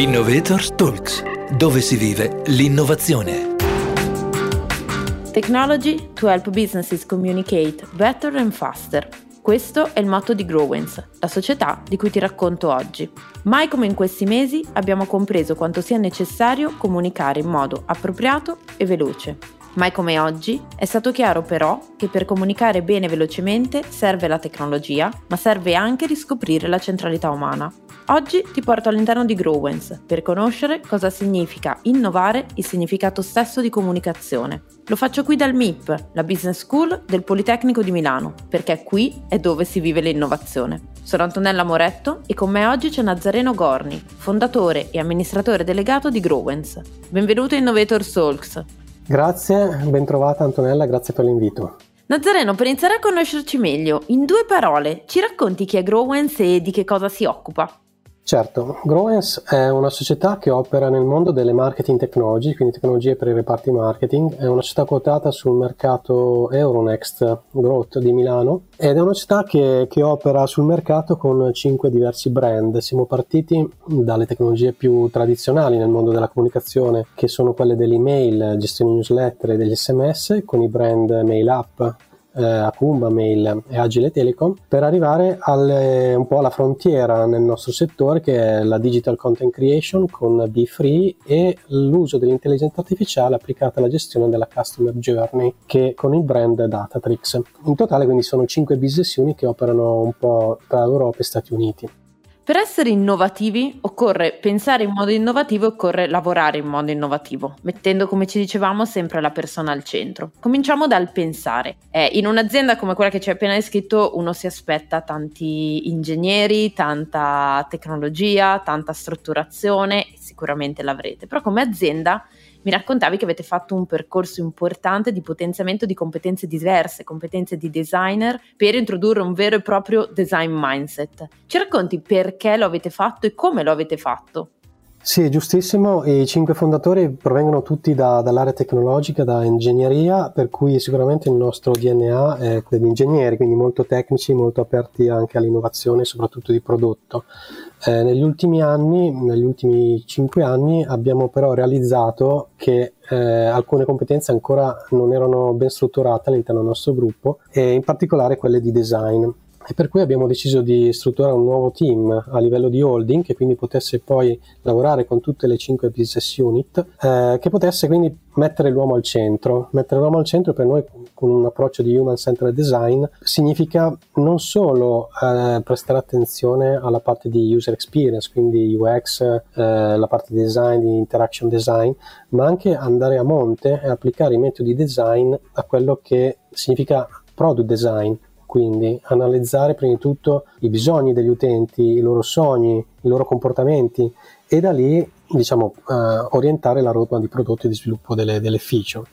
Innovators Talks, dove si vive l'innovazione. Technology to help businesses communicate better and faster. Questo è il motto di Growens, la società di cui ti racconto oggi. Mai come in questi mesi abbiamo compreso quanto sia necessario comunicare in modo appropriato e veloce. Mai come oggi è stato chiaro però che per comunicare bene e velocemente serve la tecnologia, ma serve anche riscoprire la centralità umana. Oggi ti porto all'interno di Growens per conoscere cosa significa innovare il significato stesso di comunicazione. Lo faccio qui dal MIP, la Business School del Politecnico di Milano, perché qui è dove si vive l'innovazione. Sono Antonella Moretto e con me oggi c'è Nazareno Gorni, fondatore e amministratore delegato di Growens. Benvenuto in Innovator Talks, Grazie, ben trovata Antonella, grazie per l'invito. Nazareno, per iniziare a conoscerci meglio, in due parole, ci racconti chi è Growens e di che cosa si occupa? Certo, Growens è una società che opera nel mondo delle marketing technology, quindi tecnologie per i reparti marketing, è una società quotata sul mercato Euronext Growth di Milano ed è una società che, che opera sul mercato con cinque diversi brand. Siamo partiti dalle tecnologie più tradizionali nel mondo della comunicazione, che sono quelle dell'email, gestione newsletter e degli sms, con i brand Mail App, eh, Akumba, Mail e Agile Telecom per arrivare alle, un po' alla frontiera nel nostro settore che è la digital content creation con B-Free e l'uso dell'intelligenza artificiale applicata alla gestione della customer journey che con il brand Datatrix. In totale quindi sono 5 business unit che operano un po' tra Europa e Stati Uniti. Per essere innovativi occorre pensare in modo innovativo e occorre lavorare in modo innovativo, mettendo come ci dicevamo sempre la persona al centro. Cominciamo dal pensare. Eh, in un'azienda come quella che ci hai appena descritto uno si aspetta tanti ingegneri, tanta tecnologia, tanta strutturazione, sicuramente l'avrete, però come azienda mi raccontavi che avete fatto un percorso importante di potenziamento di competenze diverse, competenze di designer, per introdurre un vero e proprio design mindset. Ci racconti perché lo avete fatto e come lo avete fatto? Sì, giustissimo. I cinque fondatori provengono tutti da, dall'area tecnologica, da ingegneria, per cui sicuramente il nostro DNA è degli ingegneri, quindi molto tecnici, molto aperti anche all'innovazione, soprattutto di prodotto. Eh, negli ultimi anni, negli ultimi cinque anni, abbiamo però realizzato che eh, alcune competenze ancora non erano ben strutturate all'interno del nostro gruppo e in particolare quelle di design e per cui abbiamo deciso di strutturare un nuovo team a livello di holding che quindi potesse poi lavorare con tutte le cinque business unit, eh, che potesse quindi mettere l'uomo al centro. Mettere l'uomo al centro per noi con un approccio di human centered design significa non solo eh, prestare attenzione alla parte di user experience, quindi UX, eh, la parte di design, di interaction design, ma anche andare a monte e applicare i metodi design a quello che significa product design, quindi analizzare prima di tutto i bisogni degli utenti, i loro sogni, i loro comportamenti e da lì diciamo, eh, orientare la roadmap di prodotti e di sviluppo delle, delle feature.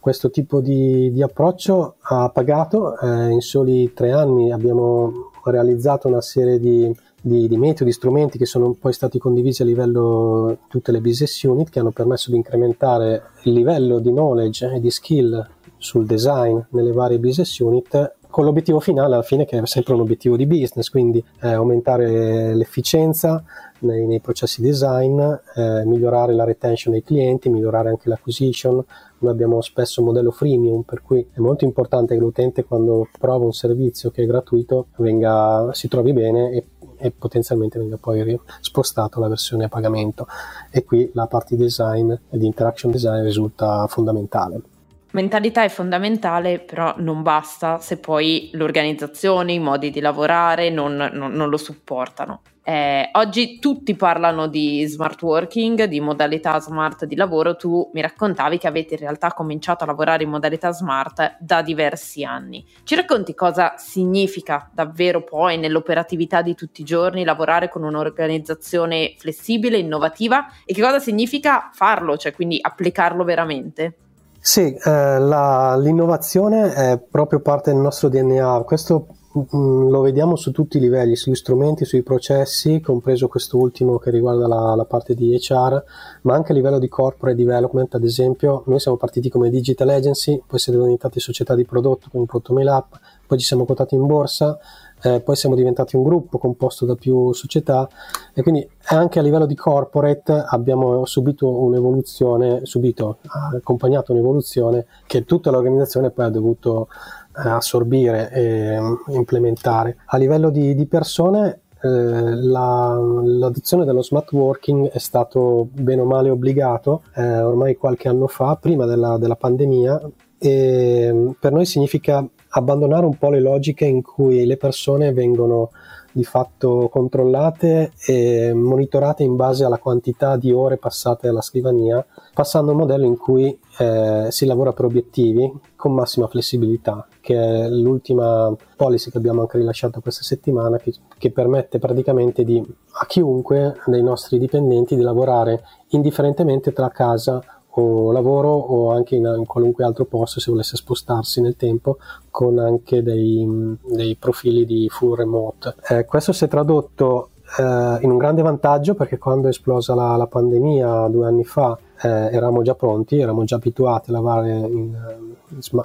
Questo tipo di, di approccio ha pagato, eh, in soli tre anni abbiamo realizzato una serie di, di, di, metodi, strumenti che sono poi stati condivisi a livello di tutte le business unit che hanno permesso di incrementare il livello di knowledge e di skill sul design nelle varie business unit con l'obiettivo finale alla fine che è sempre un obiettivo di business, quindi eh, aumentare l'efficienza nei, nei processi design, eh, migliorare la retention dei clienti, migliorare anche l'acquisition. Noi abbiamo spesso un modello freemium, per cui è molto importante che l'utente quando prova un servizio che è gratuito venga, si trovi bene e, e potenzialmente venga poi spostato alla versione a pagamento. E qui la parte design e di interaction design risulta fondamentale. Mentalità è fondamentale, però non basta se poi l'organizzazione, i modi di lavorare non, non, non lo supportano. Eh, oggi tutti parlano di smart working, di modalità smart di lavoro. Tu mi raccontavi che avete in realtà cominciato a lavorare in modalità smart da diversi anni. Ci racconti cosa significa davvero poi nell'operatività di tutti i giorni lavorare con un'organizzazione flessibile, innovativa e che cosa significa farlo, cioè quindi applicarlo veramente? Sì, eh, la, l'innovazione è proprio parte del nostro DNA. Questo mm, lo vediamo su tutti i livelli, sugli strumenti, sui processi, compreso questo ultimo che riguarda la, la, parte di HR, ma anche a livello di corporate development, ad esempio, noi siamo partiti come digital agency, poi siamo diventati società di prodotto con prodotto Mail Up, poi ci siamo quotati in borsa, eh, poi siamo diventati un gruppo composto da più società e quindi anche a livello di corporate abbiamo subito un'evoluzione, subito, accompagnato un'evoluzione che tutta l'organizzazione poi ha dovuto eh, assorbire e mm, implementare. A livello di, di persone eh, la, l'adozione dello smart working è stato bene o male obbligato eh, ormai qualche anno fa, prima della, della pandemia, e mm, per noi significa abbandonare un po' le logiche in cui le persone vengono di fatto controllate e monitorate in base alla quantità di ore passate alla scrivania, passando a un modello in cui eh, si lavora per obiettivi con massima flessibilità, che è l'ultima policy che abbiamo anche rilasciato questa settimana, che, che permette praticamente di, a chiunque dei nostri dipendenti di lavorare indifferentemente tra casa o lavoro o anche in, in, qualunque altro posto se volesse spostarsi nel tempo con anche dei, dei profili di full remote. Eh, questo si è tradotto eh, in un grande vantaggio perché quando è esplosa la, la pandemia due anni fa eh, eravamo già pronti, eravamo già abituati a lavorare in,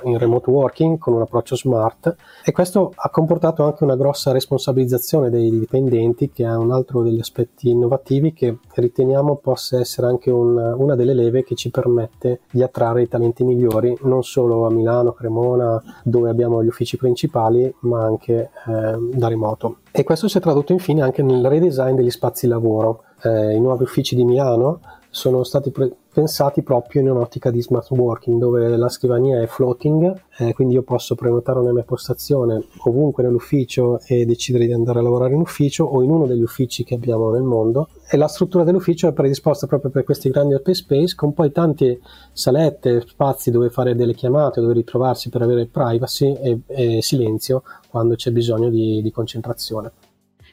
in, remote working con un approccio smart e questo ha comportato anche una grossa responsabilizzazione dei dipendenti che è un altro degli aspetti innovativi che riteniamo possa essere anche un, una delle leve che ci permette di attrarre i talenti migliori non solo a Milano, Cremona dove abbiamo gli uffici principali ma anche eh, da remoto. E questo si è tradotto infine anche nel redesign degli spazi lavoro. Eh, i nuovi uffici di Milano sono stati pre- pensati proprio in un'ottica di smart working dove la scrivania è floating, eh, quindi io posso prenotare una mia postazione ovunque nell'ufficio e decidere di andare a lavorare in ufficio o in uno degli uffici che abbiamo nel mondo e la struttura dell'ufficio è predisposta proprio per questi grandi open space con poi tante salette, spazi dove fare delle chiamate, dove ritrovarsi per avere privacy e, e silenzio quando c'è bisogno di, di concentrazione.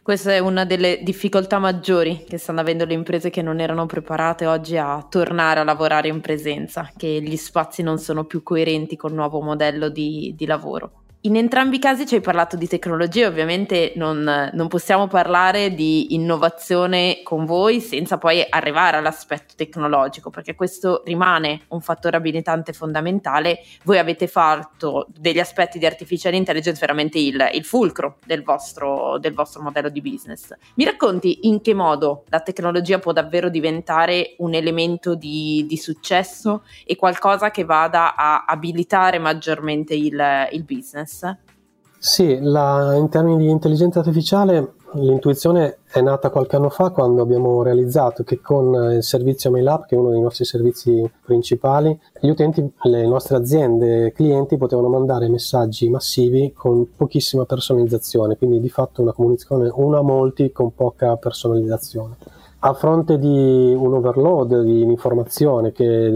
Questa è una delle difficoltà maggiori che stanno avendo le imprese che non erano preparate oggi a tornare a lavorare in presenza, che gli spazi non sono più coerenti col nuovo modello di, di lavoro. In entrambi i casi ci hai parlato di tecnologia, ovviamente non, non, possiamo parlare di innovazione con voi senza poi arrivare all'aspetto tecnologico, perché questo rimane un fattore abilitante fondamentale. Voi avete fatto degli aspetti di artificial intelligence veramente il, il fulcro del vostro, del vostro modello di business. Mi racconti in che modo la tecnologia può davvero diventare un elemento di, di successo e qualcosa che vada a abilitare maggiormente il, il business? Business? Sì, la, in termini di intelligenza artificiale l'intuizione è nata qualche anno fa quando abbiamo realizzato che con il servizio MailUp, che è uno dei nostri servizi principali, gli utenti, le nostre aziende clienti potevano mandare messaggi massivi con pochissima personalizzazione, quindi di fatto una comunicazione uno a molti con poca personalizzazione. A fronte di un overload di informazione, che,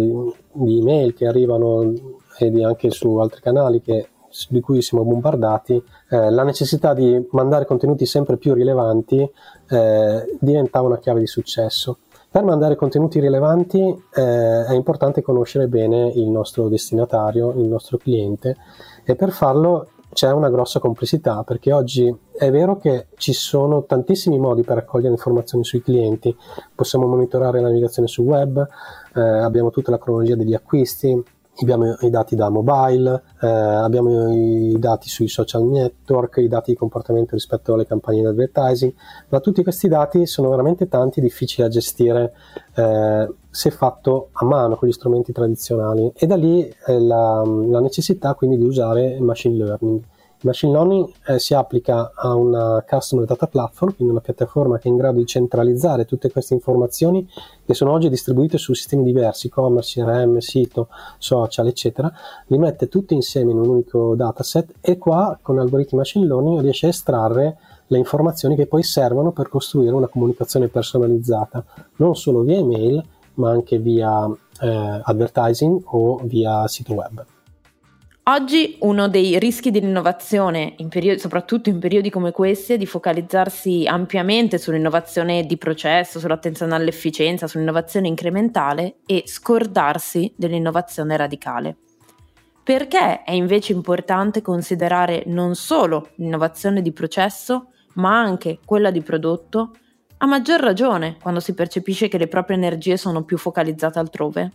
di email che arrivano e anche su altri canali che di cui siamo bombardati, eh, la necessità di mandare contenuti sempre più rilevanti eh, diventa una chiave di successo. Per mandare contenuti rilevanti eh, è importante conoscere bene il nostro destinatario, il nostro cliente e per farlo c'è una grossa complessità perché oggi è vero che ci sono tantissimi modi per raccogliere informazioni sui clienti, possiamo monitorare la navigazione sul web, eh, abbiamo tutta la cronologia degli acquisti, abbiamo i dati da mobile, eh, abbiamo i dati sui social network, i dati di comportamento rispetto alle campagne di advertising, ma tutti questi dati sono veramente tanti, difficili da gestire eh, se fatto a mano con gli strumenti tradizionali e da lì eh, la, la necessità quindi di usare machine learning. Machine learning eh, si applica a una customer data platform, quindi una piattaforma che è in grado di centralizzare tutte queste informazioni che sono oggi distribuite su sistemi diversi, e-commerce, CRM, sito, social, eccetera, li mette tutte insieme in un unico dataset e qua con algoritmi machine learning riesce a estrarre le informazioni che poi servono per costruire una comunicazione personalizzata, non solo via email, ma anche via eh, advertising o via sito web. Oggi uno dei rischi dell'innovazione, in periodi, soprattutto in periodi come questi, è di focalizzarsi ampiamente sull'innovazione di processo, sull'attenzione all'efficienza, sull'innovazione incrementale e scordarsi dell'innovazione radicale. Perché è invece importante considerare non solo l'innovazione di processo, ma anche quella di prodotto, a maggior ragione quando si percepisce che le proprie energie sono più focalizzate altrove?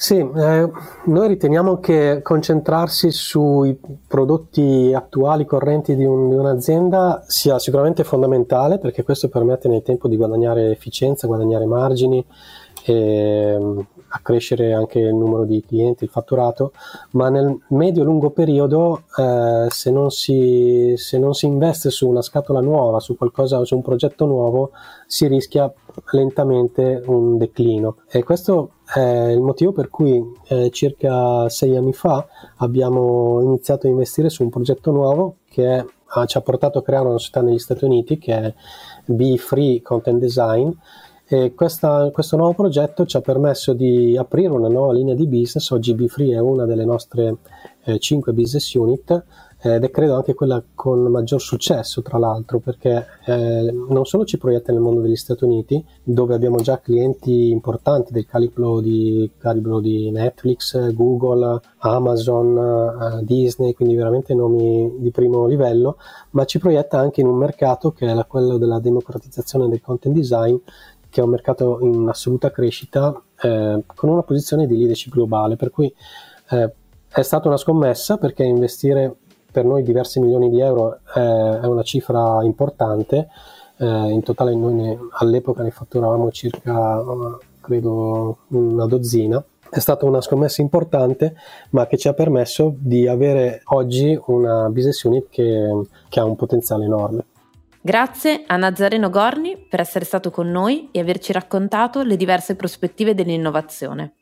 Sì, eh, noi riteniamo che concentrarsi sui prodotti attuali, correnti di, un, di, un'azienda sia sicuramente fondamentale perché questo permette nel tempo di guadagnare efficienza, guadagnare margini e mm, accrescere anche il numero di clienti, il fatturato, ma nel medio-lungo periodo eh, se, non si, se non si investe su una scatola nuova, su qualcosa, su un progetto nuovo, si rischia lentamente un declino. E questo è il motivo per cui eh, circa sei anni fa abbiamo iniziato a investire su un progetto nuovo che ha, ci ha portato a creare una società negli Stati Uniti che è Be Free Content Design e questa, questo nuovo progetto ci ha permesso di aprire una nuova linea di business. Oggi B-Free è una delle nostre eh, 5 business unit ed è credo anche quella con maggior successo, tra l'altro, perché eh, non solo ci proietta nel mondo degli Stati Uniti, dove abbiamo già clienti importanti del calibro di, calibro di Netflix, Google, Amazon, eh, Disney, quindi veramente nomi di primo livello, ma ci proietta anche in un mercato che è quello della democratizzazione del content design che è un mercato in assoluta crescita eh, con una posizione di leadership globale, per cui eh, è stata una scommessa perché investire per noi diversi milioni di euro eh, è una cifra importante, eh, in totale noi ne, all'epoca ne fatturavamo circa, credo, una dozzina. È stata una scommessa importante, ma che ci ha permesso di avere oggi una business unit che, che ha un potenziale enorme. Grazie a Nazareno Gorni per essere stato con noi e averci raccontato le diverse prospettive dell'innovazione.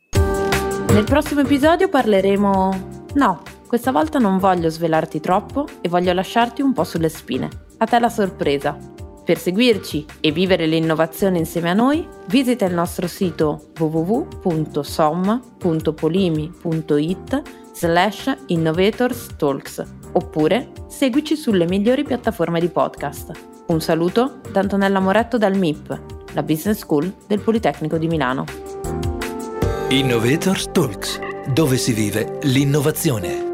Nel prossimo episodio parleremo... No, questa volta non voglio svelarti troppo e voglio lasciarti un po' sulle spine. A te la sorpresa. Per seguirci e vivere l'innovazione insieme a noi, visita il nostro sito www.som.polimi.it slash innovatorstalks oppure seguici sulle migliori piattaforme di podcast. Un saluto da Antonella Moretto dal MIP, la Business School del Politecnico di Milano. Innovators Talks, dove si vive l'innovazione.